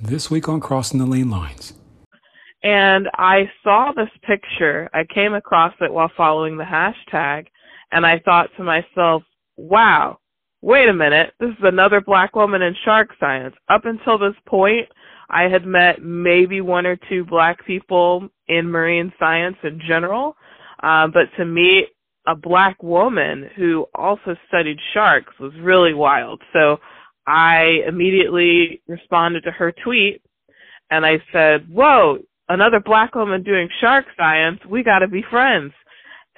This week on Crossing the Lane Lines. And I saw this picture. I came across it while following the hashtag, and I thought to myself, wow, wait a minute, this is another black woman in shark science. Up until this point, I had met maybe one or two black people in marine science in general, uh, but to meet a black woman who also studied sharks was really wild. So I immediately responded to her tweet and I said, Whoa, another black woman doing shark science. We got to be friends.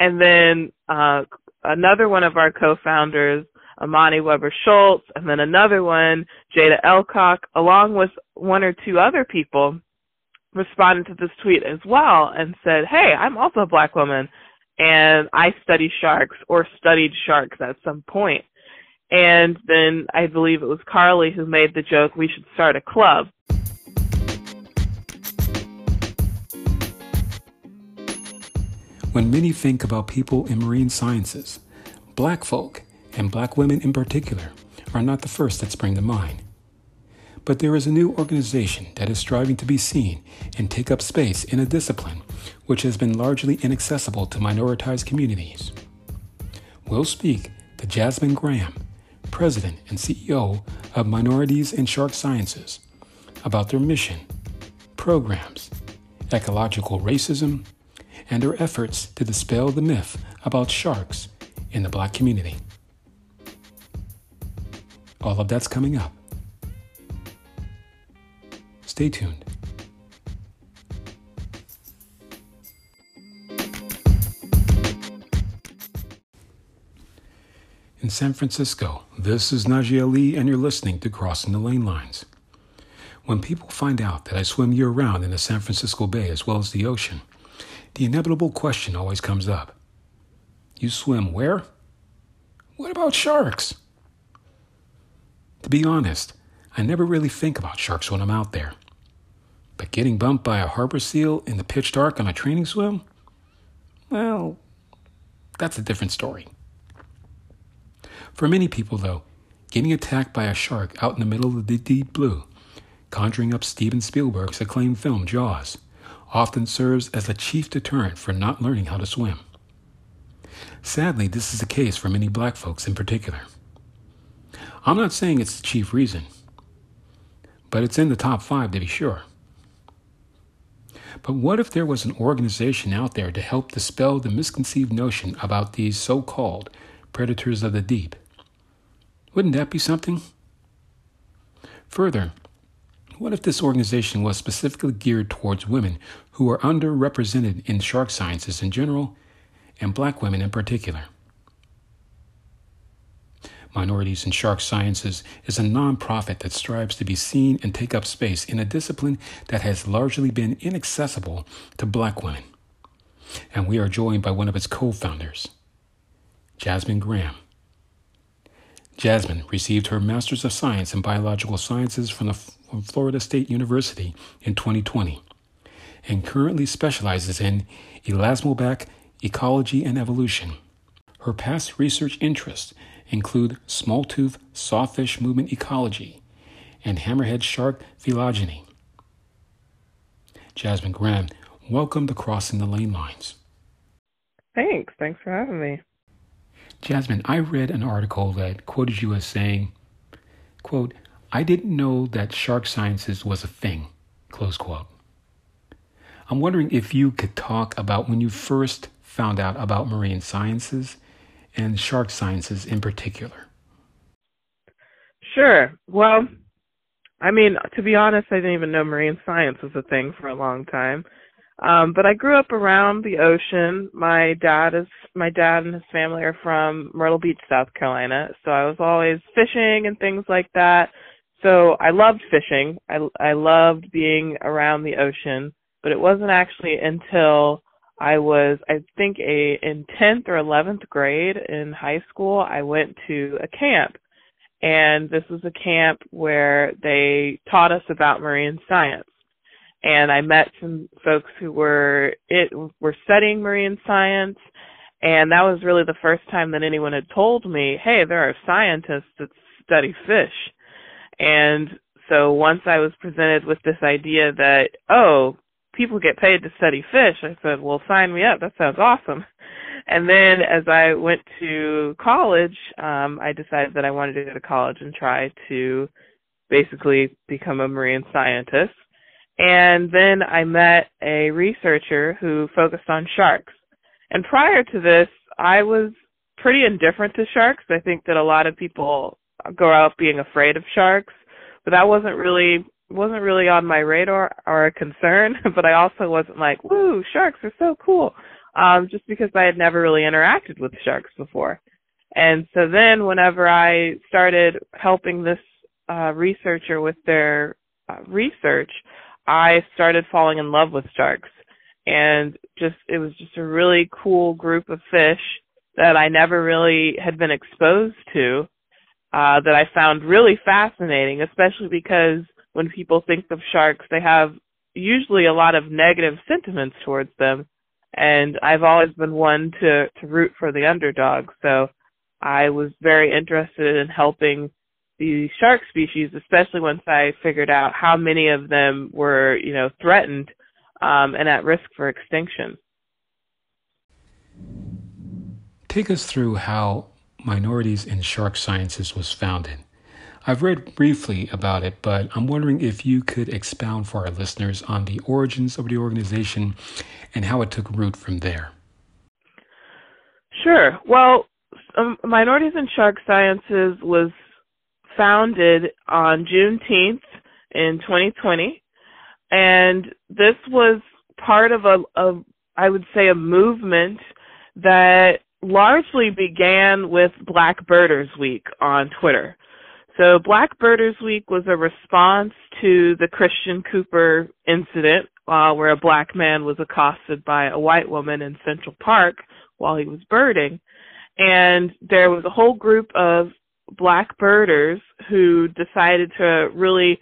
And then uh, another one of our co-founders, Amani Webber Schultz, and then another one, Jaida Elcock, along with one or two other people, responded to this tweet as well and said, Hey, I'm also a black woman and I study sharks or studied sharks at some point. And then I believe it was Carlee who made the joke we should start a club. When many think about people in marine sciences, black folk, and black women in particular, are not the first that spring to mind. But there is a new organization that is striving to be seen and take up space in a discipline which has been largely inaccessible to minoritized communities. We'll speak to Jasmin Graham, President and CEO of Minorities in Shark Sciences, about their mission, programs, ecological racism, and their efforts to dispel the myth about sharks in the black community. All of that's coming up. Stay tuned. In San Francisco, this is Najee Ali, and you're listening to Crossing the Lane Lines. When people find out that I swim year round in the San Francisco Bay as well as the ocean, the inevitable question always comes up You swim where? What about sharks? To be honest, I never really think about sharks when I'm out there. But getting bumped by a harbor seal in the pitch dark on a training swim? Well, that's a different story. For many people, though, getting attacked by a shark out in the middle of the deep blue, conjuring up Steven Spielberg's acclaimed film Jaws, often serves as a chief deterrent for not learning how to swim. Sadly, this is the case for many black folks in particular. I'm not saying it's the chief reason, but it's in the top five to be sure. But what if there was an organization out there to help dispel the misconceived notion about these so called predators of the deep? Wouldn't that be something? Further, what if this organization was specifically geared towards women who are underrepresented in shark sciences in general and black women in particular? Minorities in Shark Sciences is a nonprofit that strives to be seen and take up space in a discipline that has largely been inaccessible to black women. And we are joined by one of its co founders, Jasmin Graham. Jasmin received her Master's of Science in Biological Sciences from, the, from Florida State University in 2020 and currently specializes in elasmobranch ecology and evolution. Her past research interests include small-tooth sawfish movement ecology and hammerhead shark phylogeny. Jasmin Graham, welcome to Crossing the Lane Lines. Thanks. Thanks for having me. Jasmin, I read an article that quoted you as saying, quote, I didn't know that shark sciences was a thing, close quote. I'm wondering if you could talk about when you first found out about marine sciences and shark sciences in particular. Sure. Well, I mean, to be honest, I didn't even know marine science was a thing for a long time. Um, but I grew up around the ocean. My dad is my dad and his family are from Myrtle Beach, South Carolina. So I was always fishing and things like that. So I loved fishing. I I loved being around the ocean. But it wasn't actually until I was I think a in 10th or 11th grade in high school I went to a camp. And this was a camp where they taught us about marine science and I met some folks who were it were studying marine science and that was really the first time that anyone had told me, "Hey, there are scientists that study fish." And so once I was presented with this idea that, oh, people get paid to study fish, I said, well, sign me up. That sounds awesome. And then as I went to college, um, I decided that I wanted to go to college and try to basically become a marine scientist. And then I met a researcher who focused on sharks. And prior to this, I was pretty indifferent to sharks. I think that a lot of people go out being afraid of sharks, but that wasn't really wasn't really on my radar or a concern. But I also wasn't like, "Woo, sharks are so cool," um, just because I had never really interacted with sharks before. And so then, whenever I started helping this uh, researcher with their uh, research, I started falling in love with sharks. And just it was just a really cool group of fish that I never really had been exposed to uh, that I found really fascinating, especially because when people think of sharks, they have usually a lot of negative sentiments towards them. And I've always been one to, to root for the underdog. So I was very interested in helping the shark species, especially once I figured out how many of them were, you know, threatened um, and at risk for extinction. Take us through how Minorities in Shark Sciences was founded. I've read briefly about it, but I'm wondering if you could expound for our listeners on the origins of the organization and how it took root from there. Sure. Well, um, Minorities in Shark Sciences was founded on Juneteenth in 2020, and this was part of a, a I would say, a movement that largely began with Black Birders Week on Twitter. So Black Birders Week was a response to the Christian Cooper incident uh, where a black man was accosted by a white woman in Central Park while he was birding. And there was a whole group of black birders who decided to really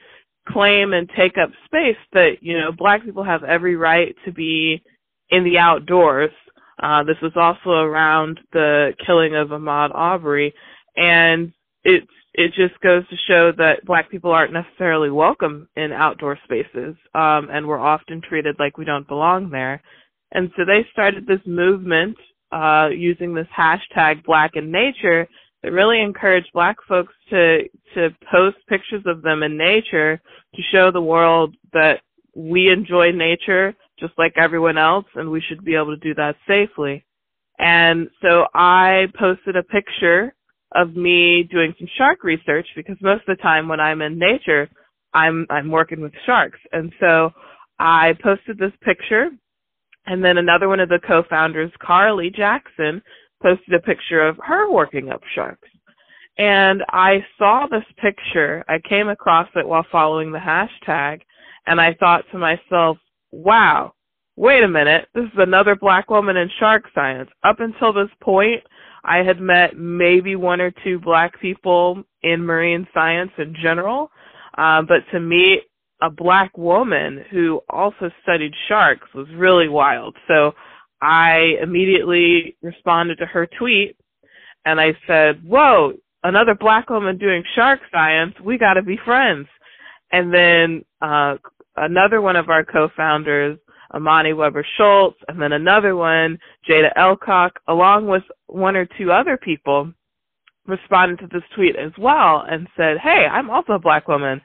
claim and take up space that, you know, black people have every right to be in the outdoors uh, this was also around the killing of Ahmaud Arbery, and it it just goes to show that black people aren't necessarily welcome in outdoor spaces, um, and we're often treated like we don't belong there. And so they started this movement uh, using this hashtag Black in Nature that really encouraged black folks to to post pictures of them in nature to show the world that we enjoy nature just like everyone else, and we should be able to do that safely. And so I posted a picture of me doing some shark research because most of the time when I'm in nature, I'm I'm working with sharks. And so I posted this picture and then another one of the co-founders, Carlee Jackson, posted a picture of her working up sharks. And I saw this picture. I came across it while following the hashtag and I thought to myself, wow, wait a minute, this is another black woman in shark science. Up until this point, I had met maybe one or two black people in marine science in general, uh, but to meet a black woman who also studied sharks was really wild. So I immediately responded to her tweet and I said, Whoa, another black woman doing shark science, we gotta be friends. And then uh another one of our co-founders, Amani Webber Schultz, and then another one, Jaida Elcock, along with one or two other people, responded to this tweet as well and said, Hey, I'm also a black woman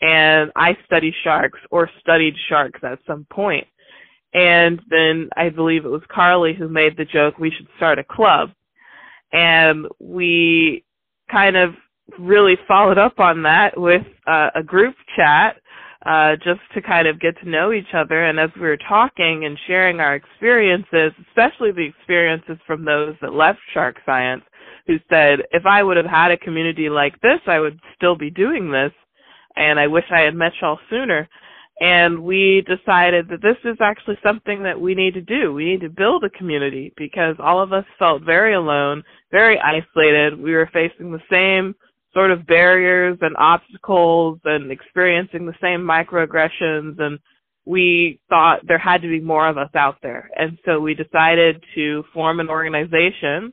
and I study sharks or studied sharks at some point. And then I believe it was Carlee who made the joke, we should start a club. And we kind of really followed up on that with uh, a group chat uh, just to kind of get to know each other. And as we were talking and sharing our experiences, especially the experiences from those that left Shark Science, who said, if I would have had a community like this, I would still be doing this. And I wish I had met y'all sooner. And we decided that this is actually something that we need to do. We need to build a community because all of us felt very alone, very isolated. We were facing the same sort of barriers and obstacles and experiencing the same microaggressions and we thought there had to be more of us out there. And so we decided to form an organization.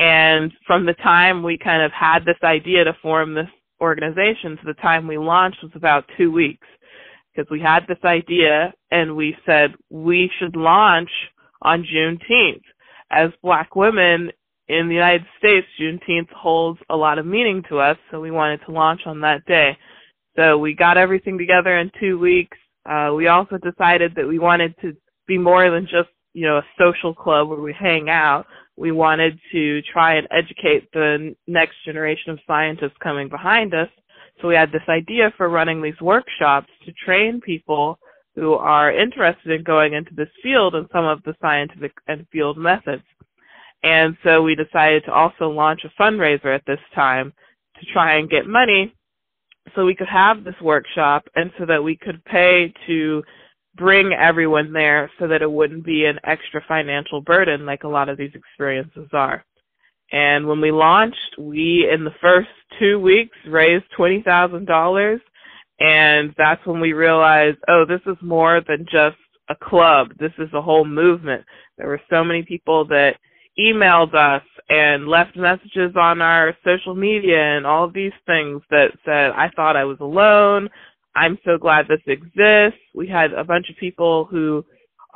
And from the time we kind of had this idea to form this organization. to the time we launched was about two weeks because we had this idea and we said we should launch on Juneteenth. As black women in the United States, Juneteenth holds a lot of meaning to us, so we wanted to launch on that day. So we got everything together in two weeks. Uh, we also decided that we wanted to be more than just, you know, a social club where we hang out. We wanted to try and educate the next generation of scientists coming behind us. So we had this idea for running these workshops to train people who are interested in going into this field and some of the scientific and field methods. And so we decided to also launch a fundraiser at this time to try and get money so we could have this workshop and so that we could pay to bring everyone there so that it wouldn't be an extra financial burden like a lot of these experiences are. And when we launched, we in the first two weeks raised twenty thousand dollars and that's when we realized, oh, this is more than just a club. This is a whole movement. There were so many people that emailed us and left messages on our social media and all these things that said, I thought I was alone. I'm so glad this exists. We had a bunch of people who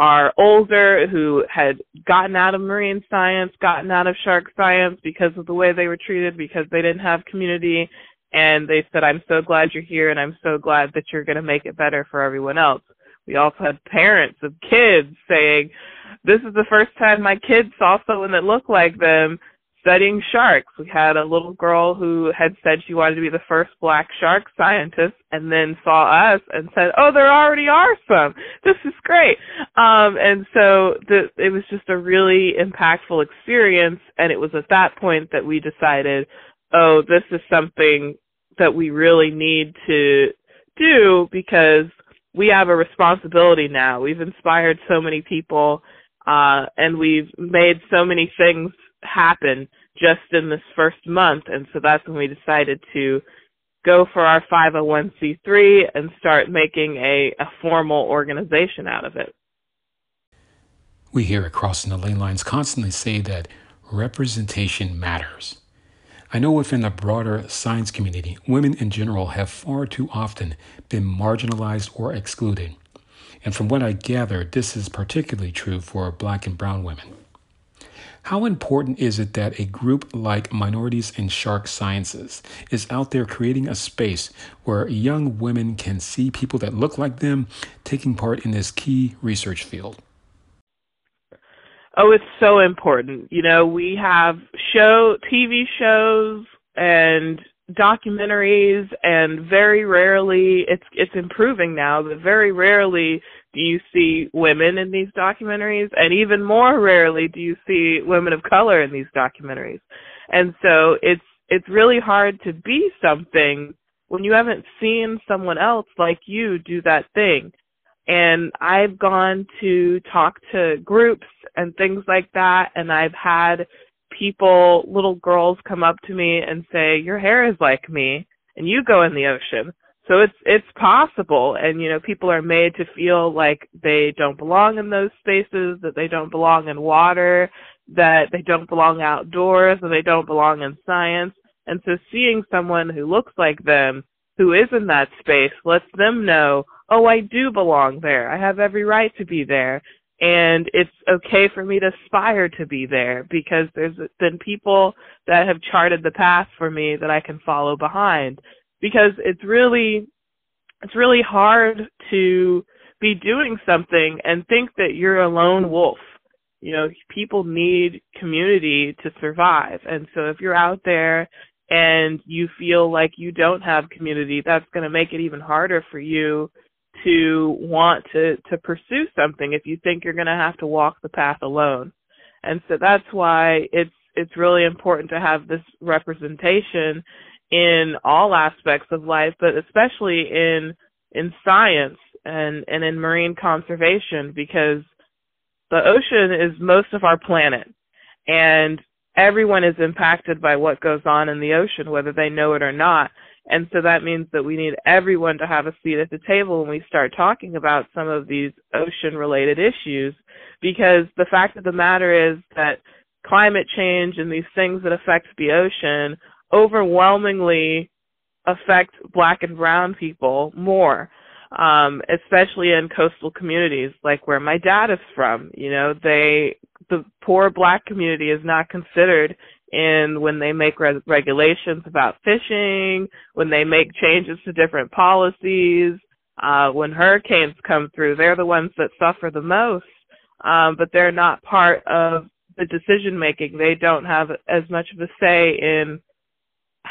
are older, who had gotten out of marine science, gotten out of shark science because of the way they were treated, because they didn't have community. And they said, I'm so glad you're here and I'm so glad that you're going to make it better for everyone else. We also had parents of kids saying, this is the first time my kids saw someone that looked like them studying sharks. We had a little girl who had said she wanted to be the first black shark scientist and then saw us and said, "Oh, there already are some. This is great." Um and so the it was just a really impactful experience and it was at that point that we decided, "Oh, this is something that we really need to do because we have a responsibility now. We've inspired so many people uh, and we've made so many things happen just in this first month. And so that's when we decided to go for our 501c3 and start making a, a formal organization out of it. We here at Crossing the Lane Lines constantly say that representation matters. I know within the broader science community, women in general have far too often been marginalized or excluded. And from what I gather, this is particularly true for black and brown women. How important is it that a group like Minorities in Shark Sciences is out there creating a space where young women can see people that look like them taking part in this key research field? Oh, it's so important. You know, we have show TV shows and documentaries and very rarely it's it's improving now but very rarely do you see women in these documentaries? And even more rarely do you see women of color in these documentaries. And so it's it's really hard to be something when you haven't seen someone else like you do that thing. And I've gone to talk to groups and things like that and I've had people, little girls come up to me and say, "Your hair is like me," and you go in the ocean. So it's it's possible, and you know people are made to feel like they don't belong in those spaces, that they don't belong in water, that they don't belong outdoors, and they don't belong in science. And so seeing someone who looks like them, who is in that space, lets them know, oh, I do belong there. I have every right to be there and it's okay for me to aspire to be there because there's been people that have charted the path for me that I can follow behind because it's really it's really hard to be doing something and think that you're a lone wolf you know people need community to survive and so if you're out there and you feel like you don't have community that's going to make it even harder for you to want to to pursue something if you think you're going to have to walk the path alone. And so that's why it's it's really important to have this representation in all aspects of life, but especially in in science and and in marine conservation because the ocean is most of our planet and everyone is impacted by what goes on in the ocean whether they know it or not. And so that means that we need everyone to have a seat at the table when we start talking about some of these ocean related issues because the fact of the matter is that climate change and these things that affect the ocean overwhelmingly affect black and brown people more, um, especially in coastal communities like where my dad is from. You know, they the poor black community is not considered in when they make re- regulations about fishing, when they make changes to different policies, uh, when hurricanes come through, they're the ones that suffer the most. Um, but they're not part of the decision making. They don't have as much of a say in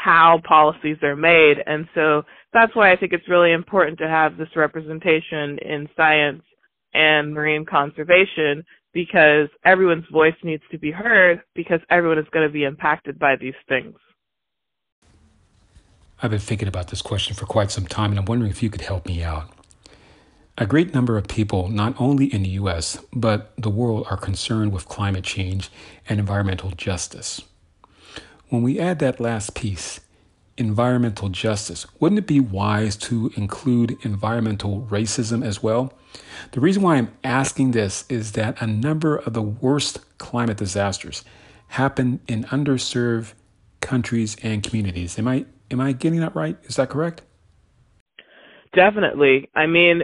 how policies are made. And so that's why I think it's really important to have this representation in science and marine conservation because everyone's voice needs to be heard because everyone is going to be impacted by these things. I've been thinking about this question for quite some time, and I'm wondering if you could help me out. A great number of people, not only in the US, but the world, are concerned with climate change and environmental justice. When we add that last piece, environmental justice, wouldn't it be wise to include environmental racism as well? The reason why I'm asking this is that a number of the worst climate disasters happen in underserved countries and communities. Am I am I getting that right? Is that correct? Definitely. I mean,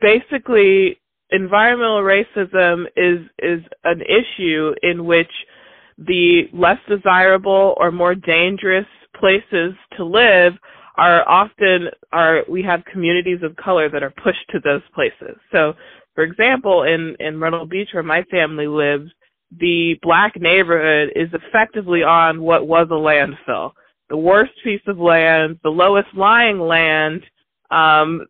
basically environmental racism is is an issue in which the less desirable or more dangerous places to live are often are we have communities of color that are pushed to those places. So, for example, in in Myrtle Beach where my family lives, the black neighborhood is effectively on what was a landfill. The worst piece of land, the lowest lying land um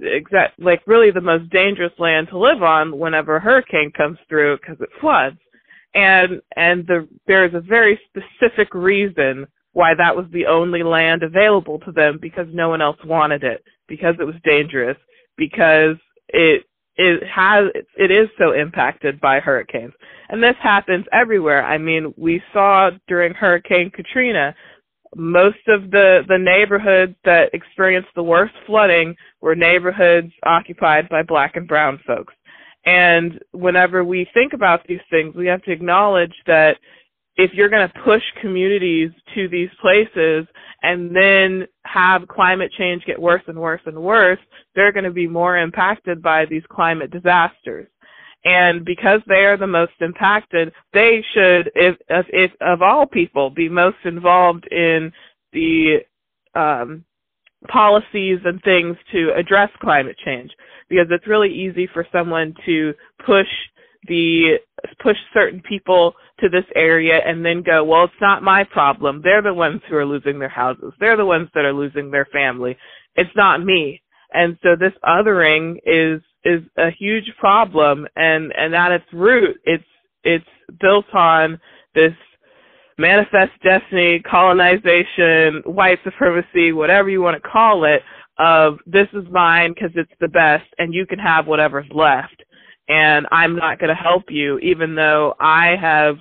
exact like really the most dangerous land to live on whenever a hurricane comes through because it floods and and the there's a very specific reason why that was the only land available to them because no one else wanted it because it was dangerous because it it has it is so impacted by hurricanes. And this happens everywhere. I mean we saw during hurricane katrina most of the the neighborhoods that experienced the worst flooding were neighborhoods occupied by black and brown folks and whenever we think about these things we have to acknowledge that if you're going to push communities to these places and then have climate change get worse and worse and worse they're going to be more impacted by these climate disasters. And because they are the most impacted, they should, if, if, if of all people, be most involved in the um, policies and things to address climate change. Because it's really easy for someone to push the push certain people to this area and then go, well, it's not my problem. They're the ones who are losing their houses. They're the ones that are losing their family. It's not me. And so this othering is is a huge problem and and at its root it's it's built on this manifest destiny colonization white supremacy whatever you want to call it of this is mine because it's the best and you can have whatever's left. And i'm not going to help you even though i have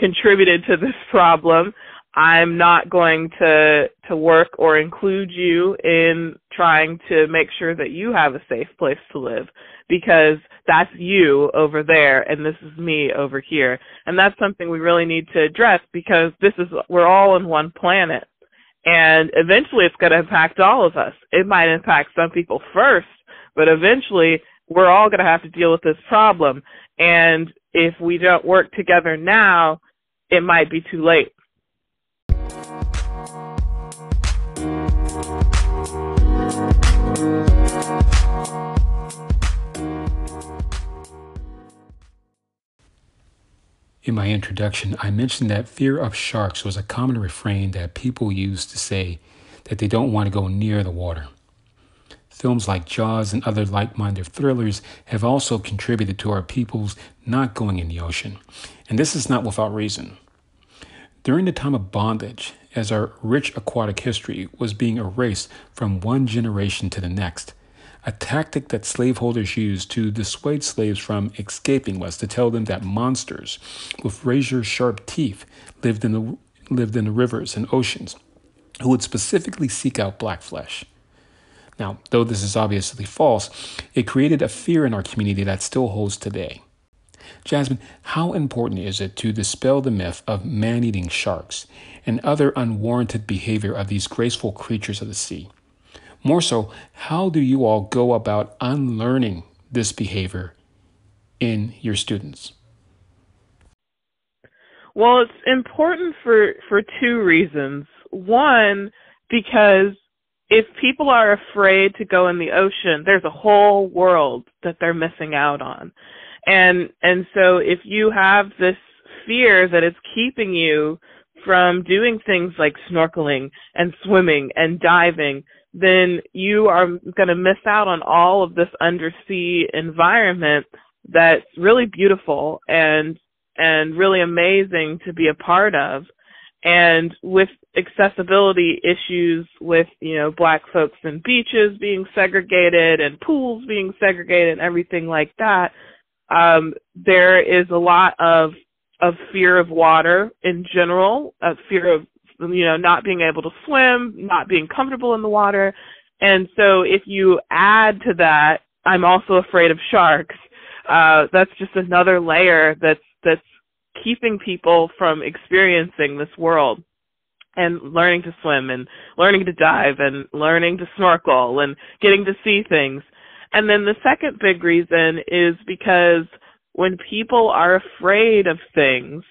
contributed to this problem. I'm not going to to work or include you in trying to make sure that you have a safe place to live because that's you over there and this is me over here. And that's something we really need to address because this is we're all on one planet. And eventually it's going to impact all of us. It might impact some people first, but eventually we're all going to have to deal with this problem. And if we don't work together now, it might be too late. In my introduction, I mentioned that fear of sharks was a common refrain that people used to say that they don't want to go near the water. Films like Jaws and other like minded thrillers have also contributed to our people's not going in the ocean, and this is not without reason. During the time of bondage, as our rich aquatic history was being erased from one generation to the next, a tactic that slaveholders used to dissuade slaves from escaping was to tell them that monsters with razor sharp teeth lived in the lived in the rivers and oceans who would specifically seek out black flesh. Now, though this is obviously false, it created a fear in our community that still holds today. Jasmin, how important is it to dispel the myth of man eating sharks and other unwarranted behavior of these graceful creatures of the sea? More so, how do you all go about unlearning this behavior in your students? Well, it's important for, for two reasons. One, because if people are afraid to go in the ocean, there's a whole world that they're missing out on. And and so if you have this fear that it's keeping you from doing things like snorkeling and swimming and diving, then you are going to miss out on all of this undersea environment that's really beautiful and and really amazing to be a part of. And with accessibility issues with you know black folks and beaches being segregated and pools being segregated and everything like that um there is a lot of of fear of water in general a fear of you know not being able to swim not being comfortable in the water and so if you add to that i'm also afraid of sharks uh that's just another layer that's that's keeping people from experiencing this world and learning to swim and learning to dive and learning to snorkel and getting to see things. And then the second big reason is because when people are afraid of things,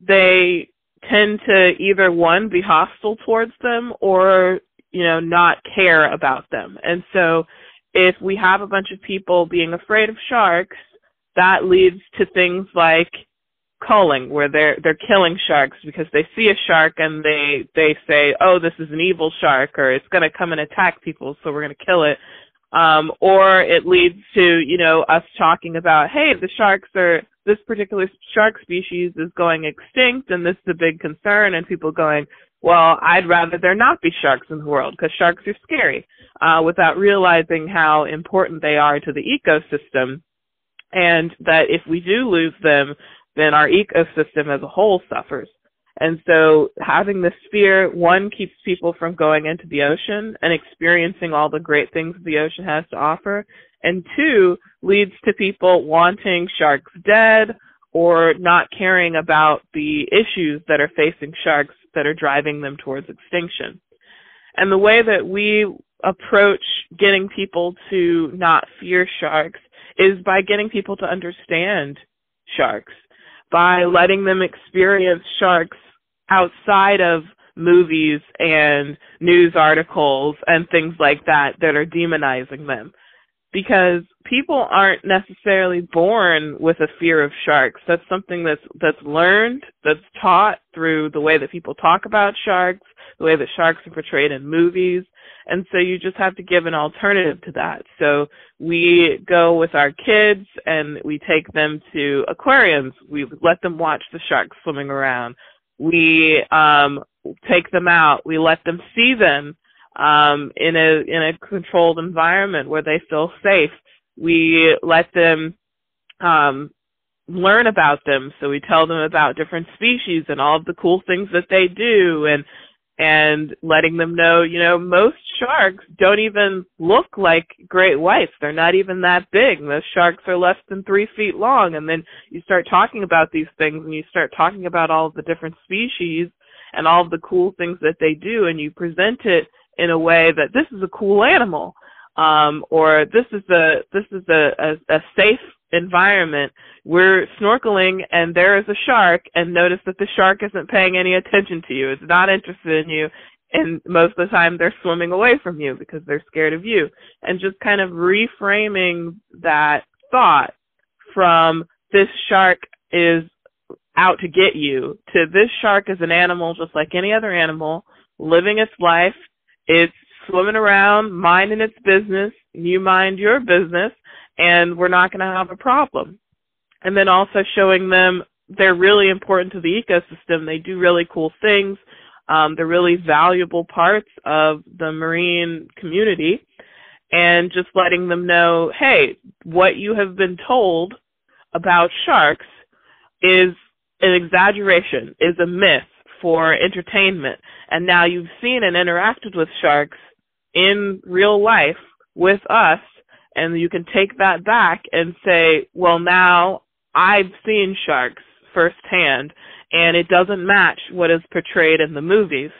they tend to either one be hostile towards them or you know not care about them. And so if we have a bunch of people being afraid of sharks, that leads to things like culling where they're they're killing sharks because they see a shark and they they say oh this is an evil shark or it's going to come and attack people so we're going to kill it um or it leads to you know us talking about hey the sharks are this particular shark species is going extinct and this is a big concern and people going well i'd rather there not be sharks in the world because sharks are scary uh without realizing how important they are to the ecosystem and that if we do lose them then our ecosystem as a whole suffers. And so having this fear, one, keeps people from going into the ocean and experiencing all the great things the ocean has to offer. And two, leads to people wanting sharks dead or not caring about the issues that are facing sharks that are driving them towards extinction. And the way that we approach getting people to not fear sharks is by getting people to understand sharks by letting them experience sharks outside of movies and news articles and things like that that are demonizing them because people aren't necessarily born with a fear of sharks that's something that's that's learned that's taught through the way that people talk about sharks the way that sharks are portrayed in movies and so you just have to give an alternative to that. So we go with our kids and we take them to aquariums. We let them watch the sharks swimming around. We um, take them out. We let them see them um, in a in a controlled environment where they feel safe. We let them um, learn about them. So we tell them about different species and all of the cool things that they do and and letting them know, you know, most sharks don't even look like great whites. They're not even that big. Most sharks are less than three feet long. And then you start talking about these things and you start talking about all of the different species and all of the cool things that they do and you present it in a way that this is a cool animal. Um, or this is a this is a, a, a safe environment. We're snorkeling and there is a shark and notice that the shark isn't paying any attention to you. It's not interested in you. And most of the time they're swimming away from you because they're scared of you. And just kind of reframing that thought from this shark is out to get you to this shark is an animal just like any other animal living its life. It's swimming around, minding its business. You mind your business and we're not going to have a problem. And then also showing them they're really important to the ecosystem. They do really cool things. Um, they're really valuable parts of the marine community. And just letting them know, hey, what you have been told about sharks is an exaggeration, is a myth for entertainment. And now you've seen and interacted with sharks in real life with us and you can take that back and say, well, now I've seen sharks firsthand, and it doesn't match what is portrayed in the movies.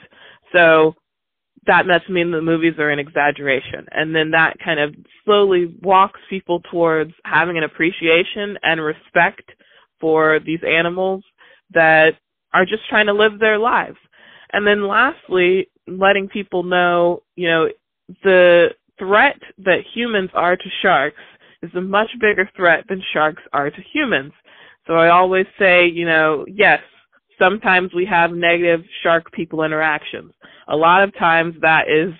So that must mean the movies are an exaggeration. And then that kind of slowly walks people towards having an appreciation and respect for these animals that are just trying to live their lives. And then lastly, letting people know, you know, the threat that humans are to sharks is a much bigger threat than sharks are to humans. So I always say, you know, yes, sometimes we have negative shark people interactions. A lot of times that is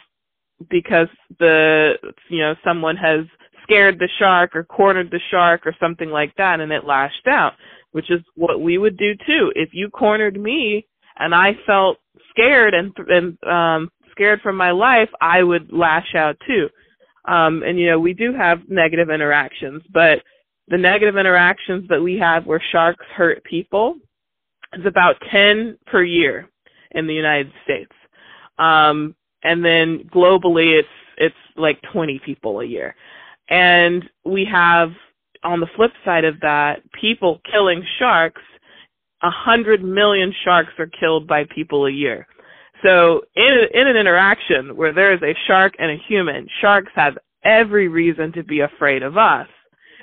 because the you know someone has scared the shark or cornered the shark or something like that and it lashed out, which is what we would do too. If you cornered me and I felt scared and and um scared for my life, I would lash out too. Um and you know, we do have negative interactions, but the negative interactions that we have where sharks hurt people is about 10 per year in the United States. Um, and then globally it's it's like 20 people a year. And we have on the flip side of that, people killing sharks, a hundred million sharks are killed by people a year. So in in an interaction where there is a shark and a human, sharks have every reason to be afraid of us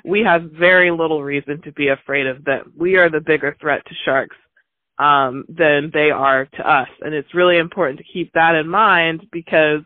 we have very little reason to be afraid of them. We are the bigger threat to sharks um, than they are to us. And it's really important to keep that in mind because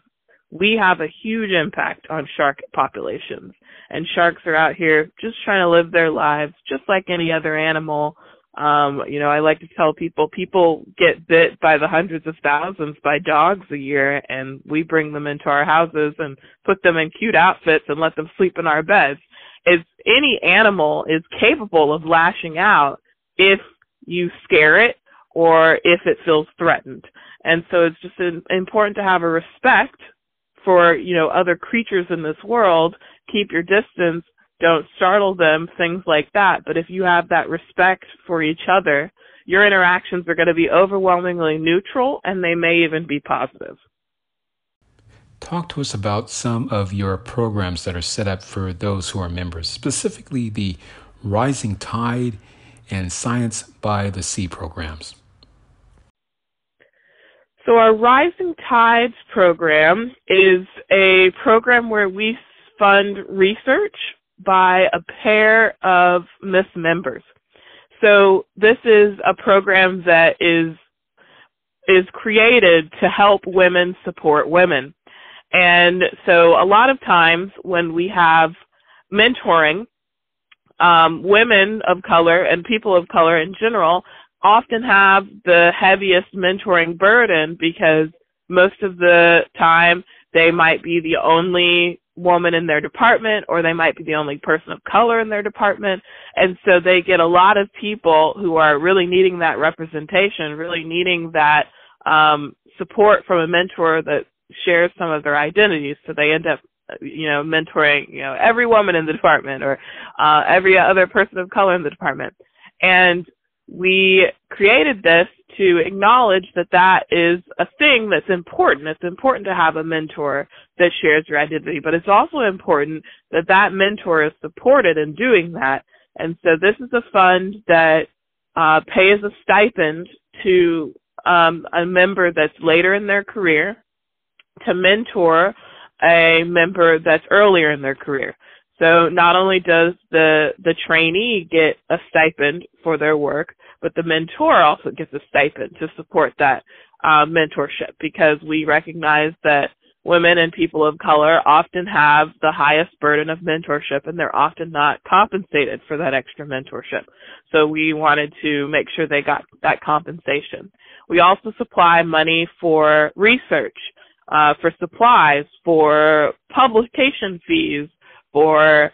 we have a huge impact on shark populations. And sharks are out here just trying to live their lives just like any other animal. Um, you know, I like to tell people people get bit by the hundreds of thousands by dogs a year and we bring them into our houses and put them in cute outfits and let them sleep in our beds is any animal is capable of lashing out if you scare it or if it feels threatened. And so it's just important to have a respect for, you know, other creatures in this world. Keep your distance. Don't startle them, things like that. But if you have that respect for each other, your interactions are going to be overwhelmingly neutral and they may even be positive. Talk to us about some of your programs that are set up for those who are members, specifically the Rising Tide and Science by the Sea programs. So, our Rising Tides program is a program where we fund research by a pair of MISS members. So, this is a program that is is created to help women support women. And so a lot of times when we have mentoring, um, women of color and people of color in general often have the heaviest mentoring burden because most of the time they might be the only woman in their department or they might be the only person of color in their department. And so they get a lot of people who are really needing that representation really needing that um support from a mentor that shares some of their identities, so they end up you know mentoring you know every woman in the department or uh, every other person of color in the department. And we created this to acknowledge that that is a thing that's important it's important to have a mentor that shares your identity but it's also important that that mentor is supported in doing that and so this is a fund that uh, pays a stipend to um, a member that's later in their career to mentor a member that's earlier in their career. So not only does the the trainee get a stipend for their work, but the mentor also gets a stipend to support that uh, mentorship because we recognize that women and people of color often have the highest burden of mentorship and they're often not compensated for that extra mentorship. So we wanted to make sure they got that compensation. We also supply money for research uh, for supplies, for publication fees, for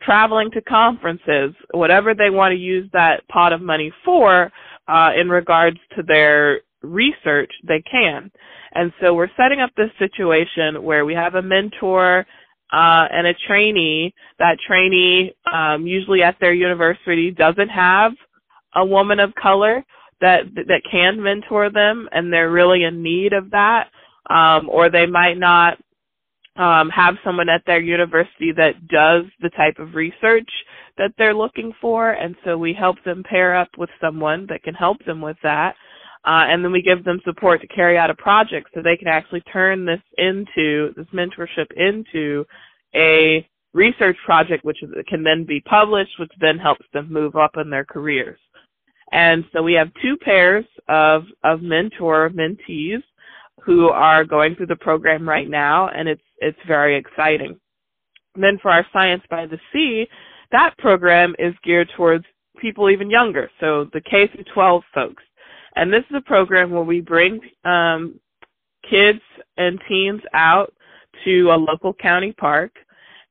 traveling to conferences, whatever they want to use that pot of money for uh, in regards to their research, they can. And so we're setting up this situation where we have a mentor uh, and a trainee. That trainee, um, usually at their university, doesn't have a woman of color that that can mentor them, and they're really in need of that um, or they might not um, have someone at their university that does the type of research that they're looking for, and so we help them pair up with someone that can help them with that. Uh, and then we give them support to carry out a project so they can actually turn this into this mentorship into a research project, which can then be published, which then helps them move up in their careers. And so we have two pairs of, of mentor mentees who are going through the program right now, and it's it's very exciting. And then for our Science by the Sea, that program is geared towards people even younger, so the K through 12 folks. And this is a program where we bring um, kids and teens out to a local county park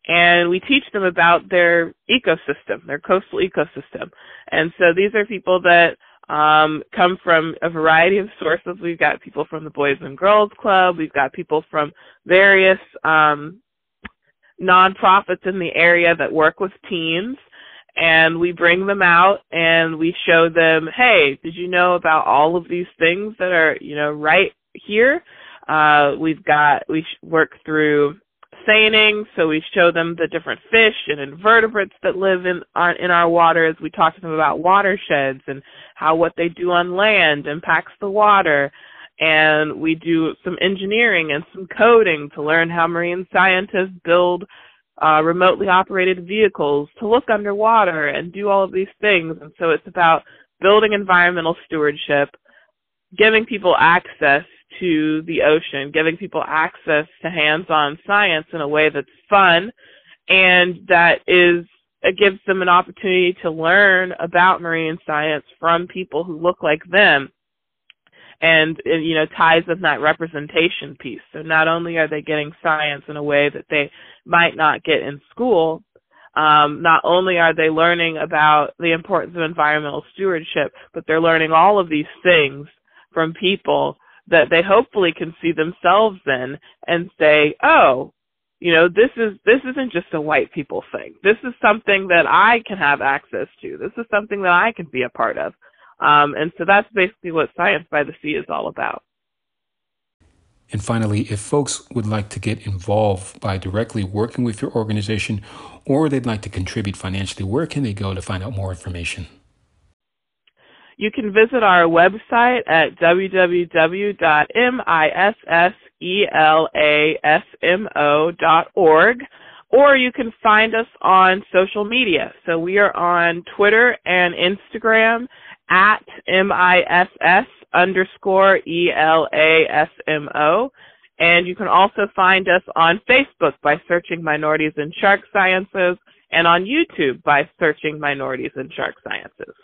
and we teach them about their ecosystem, their coastal ecosystem. And so these are people that um, come from a variety of sources. We've got people from the Boys and Girls Club. We've got people from various um, nonprofits in the area that work with teens. And we bring them out and we show them, hey, did you know about all of these things that are, you know, right here? Uh, we've got, we work through seining, so we show them the different fish and invertebrates that live in our, in our waters. We talk to them about watersheds and how what they do on land impacts the water. And we do some engineering and some coding to learn how marine scientists build uh, remotely operated vehicles to look underwater and do all of these things. And so it's about building environmental stewardship, giving people access to the ocean, giving people access to hands-on science in a way that's fun and that is it gives them an opportunity to learn about marine science from people who look like them and you know ties in that representation piece. So not only are they getting science in a way that they might not get in school um, not only are they learning about the importance of environmental stewardship but they're learning all of these things from people that they hopefully can see themselves in and say, "Oh, you know, this is this isn't just a white people thing. This is something that I can have access to. This is something that I can be a part of." Um, and so that's basically what Science by the Sea is all about. And finally, if folks would like to get involved by directly working with your organization or they'd like to contribute financially, where can they go to find out more information? You can visit our website at www.misselasmo.org or you can find us on social media. So we are on Twitter and Instagram at MISS underscore E-L-A-S-M-O. And you can also find us on Facebook by searching Minorities in Shark Sciences and on YouTube by searching Minorities in Shark Sciences.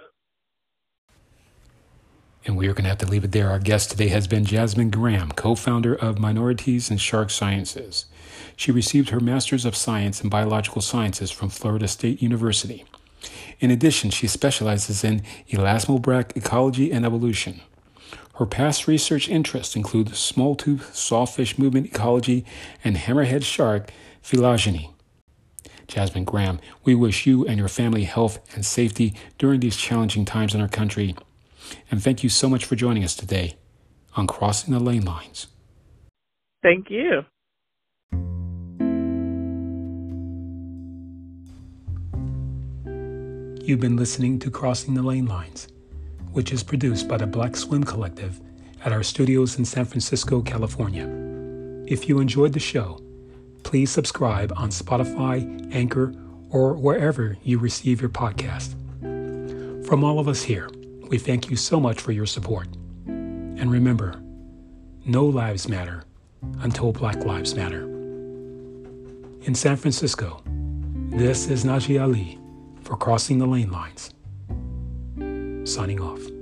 And we are going to have to leave it there. Our guest today has been Jasmin Graham, co founder of Minorities in Shark Sciences. She received her Master's of Science in Biological Sciences from Florida State University. In addition, she specializes in elasmobranch ecology and evolution. Her past research interests include small tooth sawfish movement ecology and hammerhead shark phylogeny. Jasmin Graham, we wish you and your family health and safety during these challenging times in our country and thank you so much for joining us today on Crossing the Lane Lines. Thank you. You've been listening to Crossing the Lane Lines, which is produced by the Black Swim Collective at our studios in San Francisco, California. If you enjoyed the show, please subscribe on Spotify, Anchor, or wherever you receive your podcast. From all of us here, we thank you so much for your support. And remember, no lives matter until Black Lives Matter. In San Francisco, this is Najee Ali for Crossing the Lane Lines. Signing off.